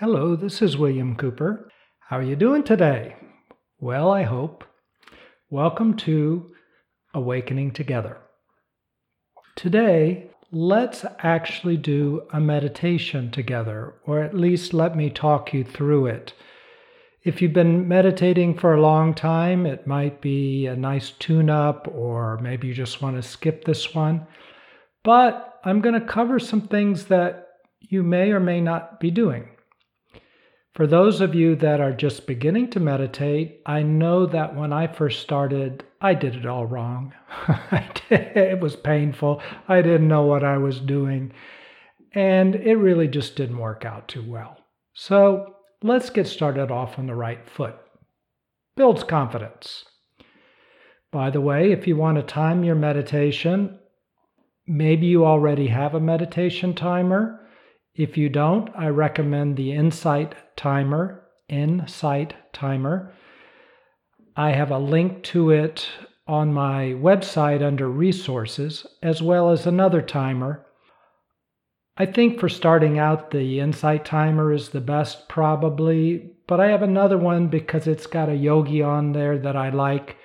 Hello, this is William Cooper. How are you doing today? Well, I hope. Welcome to Awakening Together. Today, let's actually do a meditation together, or at least let me talk you through it. If you've been meditating for a long time, it might be a nice tune up, or maybe you just want to skip this one. But I'm going to cover some things that you may or may not be doing. For those of you that are just beginning to meditate, I know that when I first started, I did it all wrong. it was painful. I didn't know what I was doing. And it really just didn't work out too well. So let's get started off on the right foot. Builds confidence. By the way, if you want to time your meditation, maybe you already have a meditation timer. If you don't, I recommend the Insight Timer, Insight Timer. I have a link to it on my website under resources, as well as another timer. I think for starting out, the Insight Timer is the best, probably, but I have another one because it's got a yogi on there that I like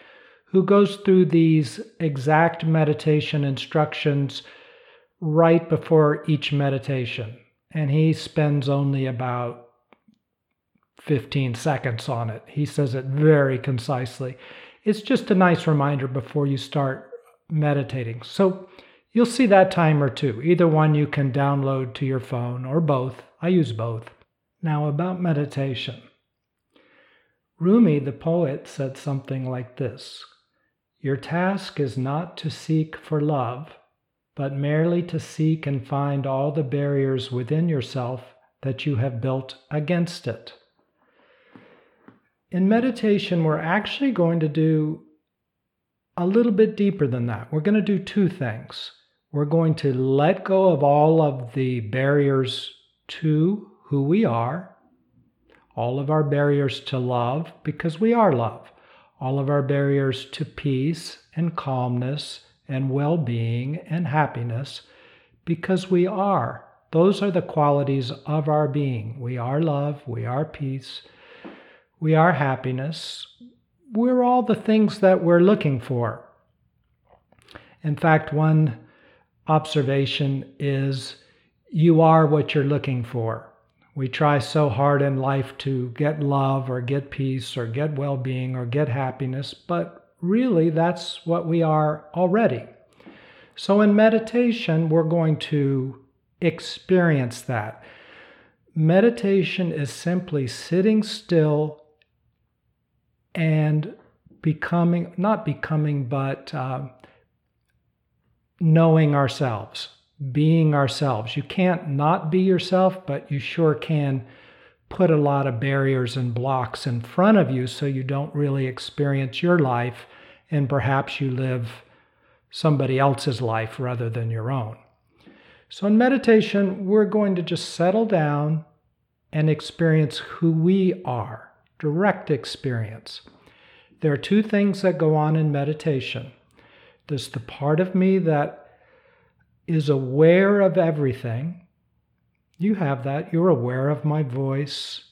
who goes through these exact meditation instructions right before each meditation and he spends only about 15 seconds on it. He says it very concisely. It's just a nice reminder before you start meditating. So you'll see that timer too. Either one you can download to your phone or both. I use both. Now, about meditation. Rumi, the poet, said something like this Your task is not to seek for love but merely to seek and find all the barriers within yourself that you have built against it. In meditation, we're actually going to do a little bit deeper than that. We're going to do two things. We're going to let go of all of the barriers to who we are, all of our barriers to love, because we are love, all of our barriers to peace and calmness and well being and happiness because we are. Those are the qualities of our being. We are love, we are peace, we are happiness. We're all the things that we're looking for. In fact, one observation is you are what you're looking for. We try so hard in life to get love or get peace or get well being or get happiness, but really that's what we are already. So in meditation, we're going to experience that. Meditation is simply sitting still and becoming, not becoming, but uh, knowing ourselves, being ourselves. You can't not be yourself, but you sure can put a lot of barriers and blocks in front of you so you don't really experience your life and perhaps you live somebody else's life rather than your own. So, in meditation, we're going to just settle down and experience who we are, direct experience. There are two things that go on in meditation there's the part of me that is aware of everything, you have that. You're aware of my voice.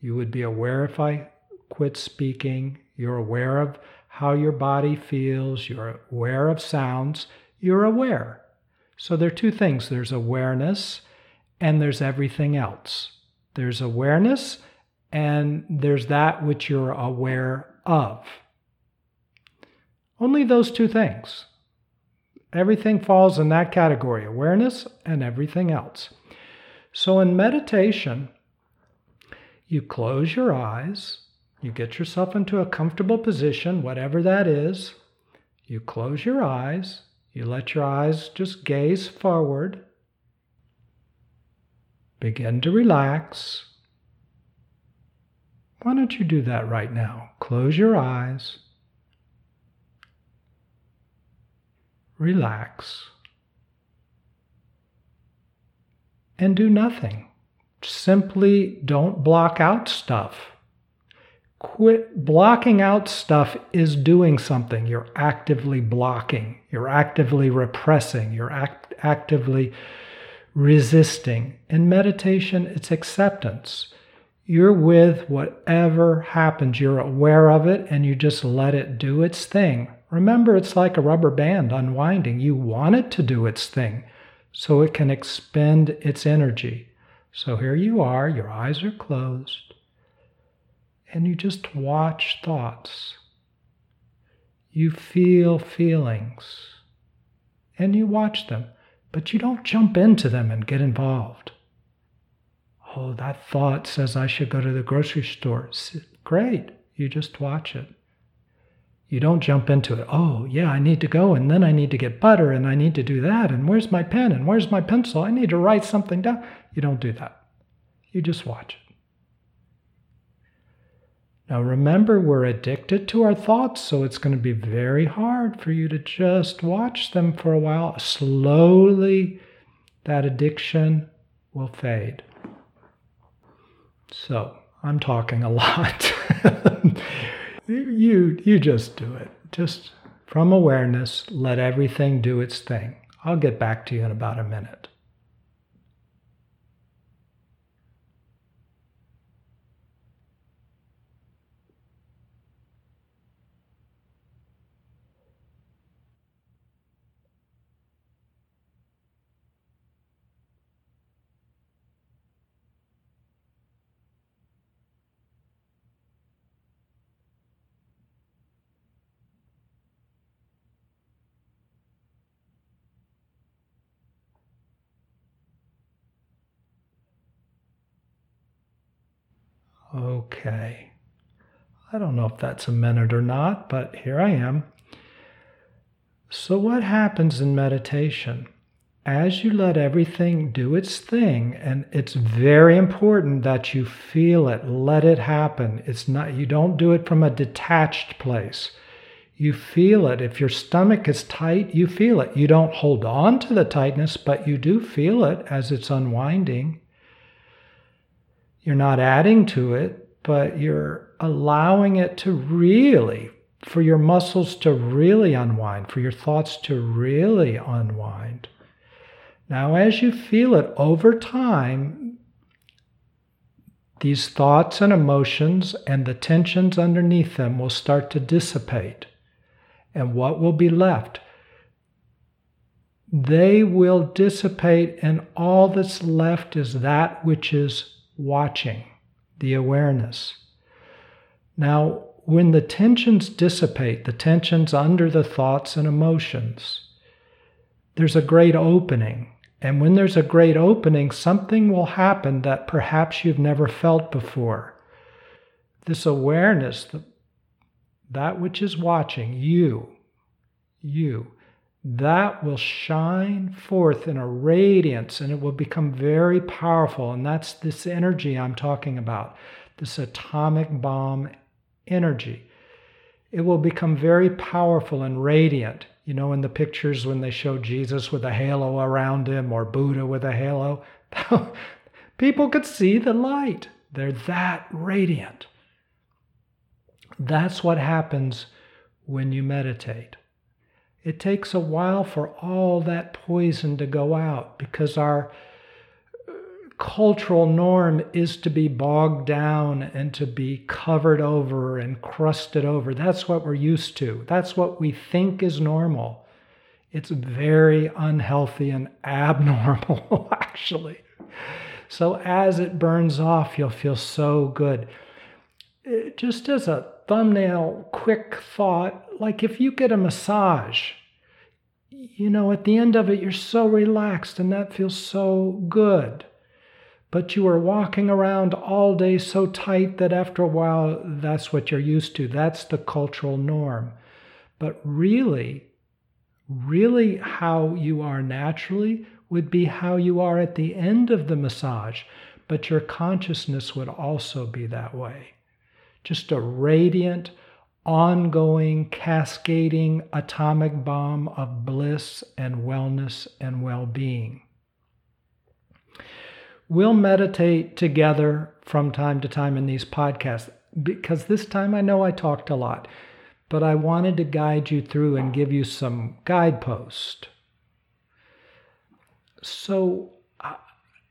You would be aware if I quit speaking. You're aware of how your body feels. You're aware of sounds. You're aware. So there are two things there's awareness and there's everything else. There's awareness and there's that which you're aware of. Only those two things. Everything falls in that category awareness and everything else. So in meditation, you close your eyes, you get yourself into a comfortable position, whatever that is. You close your eyes, you let your eyes just gaze forward. Begin to relax. Why don't you do that right now? Close your eyes. Relax. And do nothing. Simply don't block out stuff. Quit blocking out stuff is doing something. You're actively blocking, you're actively repressing, you're act- actively resisting. In meditation, it's acceptance. You're with whatever happens. You're aware of it and you just let it do its thing. Remember, it's like a rubber band unwinding. You want it to do its thing so it can expend its energy. So here you are, your eyes are closed, and you just watch thoughts. You feel feelings, and you watch them, but you don't jump into them and get involved. Oh, that thought says I should go to the grocery store. Great, you just watch it. You don't jump into it. Oh, yeah, I need to go and then I need to get butter and I need to do that. And where's my pen and where's my pencil? I need to write something down. You don't do that. You just watch it. Now remember, we're addicted to our thoughts, so it's going to be very hard for you to just watch them for a while. Slowly, that addiction will fade. So, I'm talking a lot. you you just do it. Just from awareness, let everything do its thing. I'll get back to you in about a minute. Okay. I don't know if that's a minute or not, but here I am. So, what happens in meditation? As you let everything do its thing, and it's very important that you feel it, let it happen. It's not, you don't do it from a detached place. You feel it. If your stomach is tight, you feel it. You don't hold on to the tightness, but you do feel it as it's unwinding. You're not adding to it, but you're allowing it to really, for your muscles to really unwind, for your thoughts to really unwind. Now, as you feel it over time, these thoughts and emotions and the tensions underneath them will start to dissipate. And what will be left? They will dissipate, and all that's left is that which is watching, the awareness. Now, when the tensions dissipate, the tensions under the thoughts and emotions, there's a great opening. And when there's a great opening, something will happen that perhaps you've never felt before. This awareness, that which is watching, you, you, that will shine forth in a radiance and it will become very powerful. And that's this energy I'm talking about, this atomic bomb energy. It will become very powerful and radiant. You know, in the pictures when they show Jesus with a halo around him or Buddha with a halo, people could see the light. They're that radiant. That's what happens when you meditate. It takes a while for all that poison to go out because our uh, cultural norm is to be bogged down and to be covered over and crusted over. That's what we're used to. That's what we think is normal. It's very unhealthy and abnormal, actually. So as it burns off, you'll feel so good. Uh, just as a thumbnail quick thought like if you get a massage, you know, at the end of it, you're so relaxed and that feels so good. But you are walking around all day so tight that after a while, that's what you're used to. That's the cultural norm. But really, really, how you are naturally would be how you are at the end of the massage. But your consciousness would also be that way. Just a radiant, ongoing, cascading atomic bomb of bliss and wellness and well being. We'll meditate together from time to time in these podcasts because this time I know I talked a lot, but I wanted to guide you through and give you some guideposts. So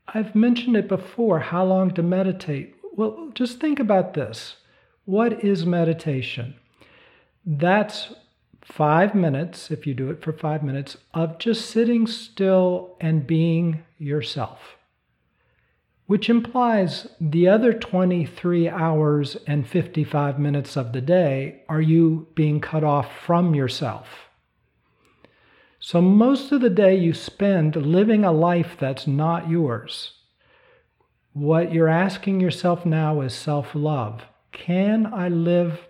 I've mentioned it before how long to meditate Well, just think about this. What is meditation? That's five minutes, if you do it for five minutes, of just sitting still and being yourself, which implies the other 23 hours and 55 minutes of the day are you being cut off from yourself. So, most of the day you spend living a life that's not yours. What you're asking yourself now is self love. Can I live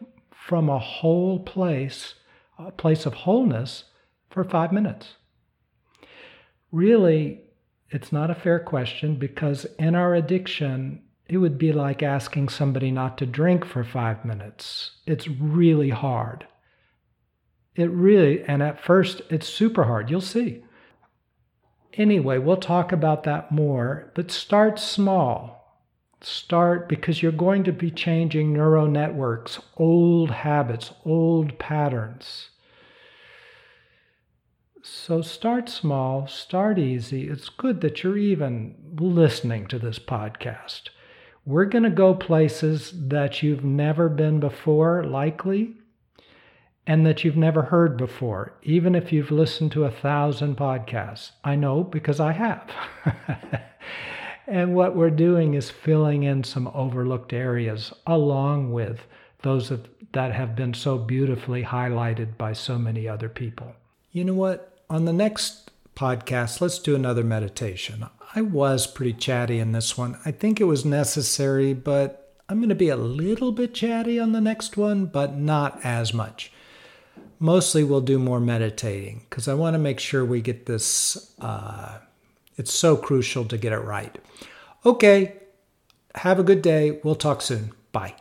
from a whole place, a place of wholeness, for five minutes? Really, it's not a fair question because in our addiction, it would be like asking somebody not to drink for five minutes. It's really hard. It really, and at first, it's super hard. You'll see. Anyway, we'll talk about that more, but start small. Start because you're going to be changing neural networks, old habits, old patterns. So start small, start easy. It's good that you're even listening to this podcast. We're going to go places that you've never been before, likely, and that you've never heard before, even if you've listened to a thousand podcasts. I know because I have. and what we're doing is filling in some overlooked areas along with those that have been so beautifully highlighted by so many other people. You know what? On the next podcast, let's do another meditation. I was pretty chatty in this one. I think it was necessary, but I'm going to be a little bit chatty on the next one, but not as much mostly we'll do more meditating because I want to make sure we get this. Uh, it's so crucial to get it right. Okay, have a good day. We'll talk soon. Bye.